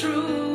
true.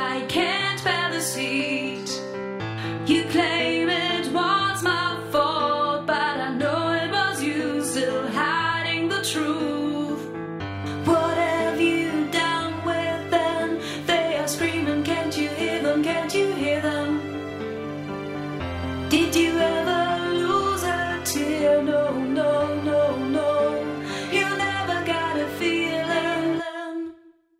I can't.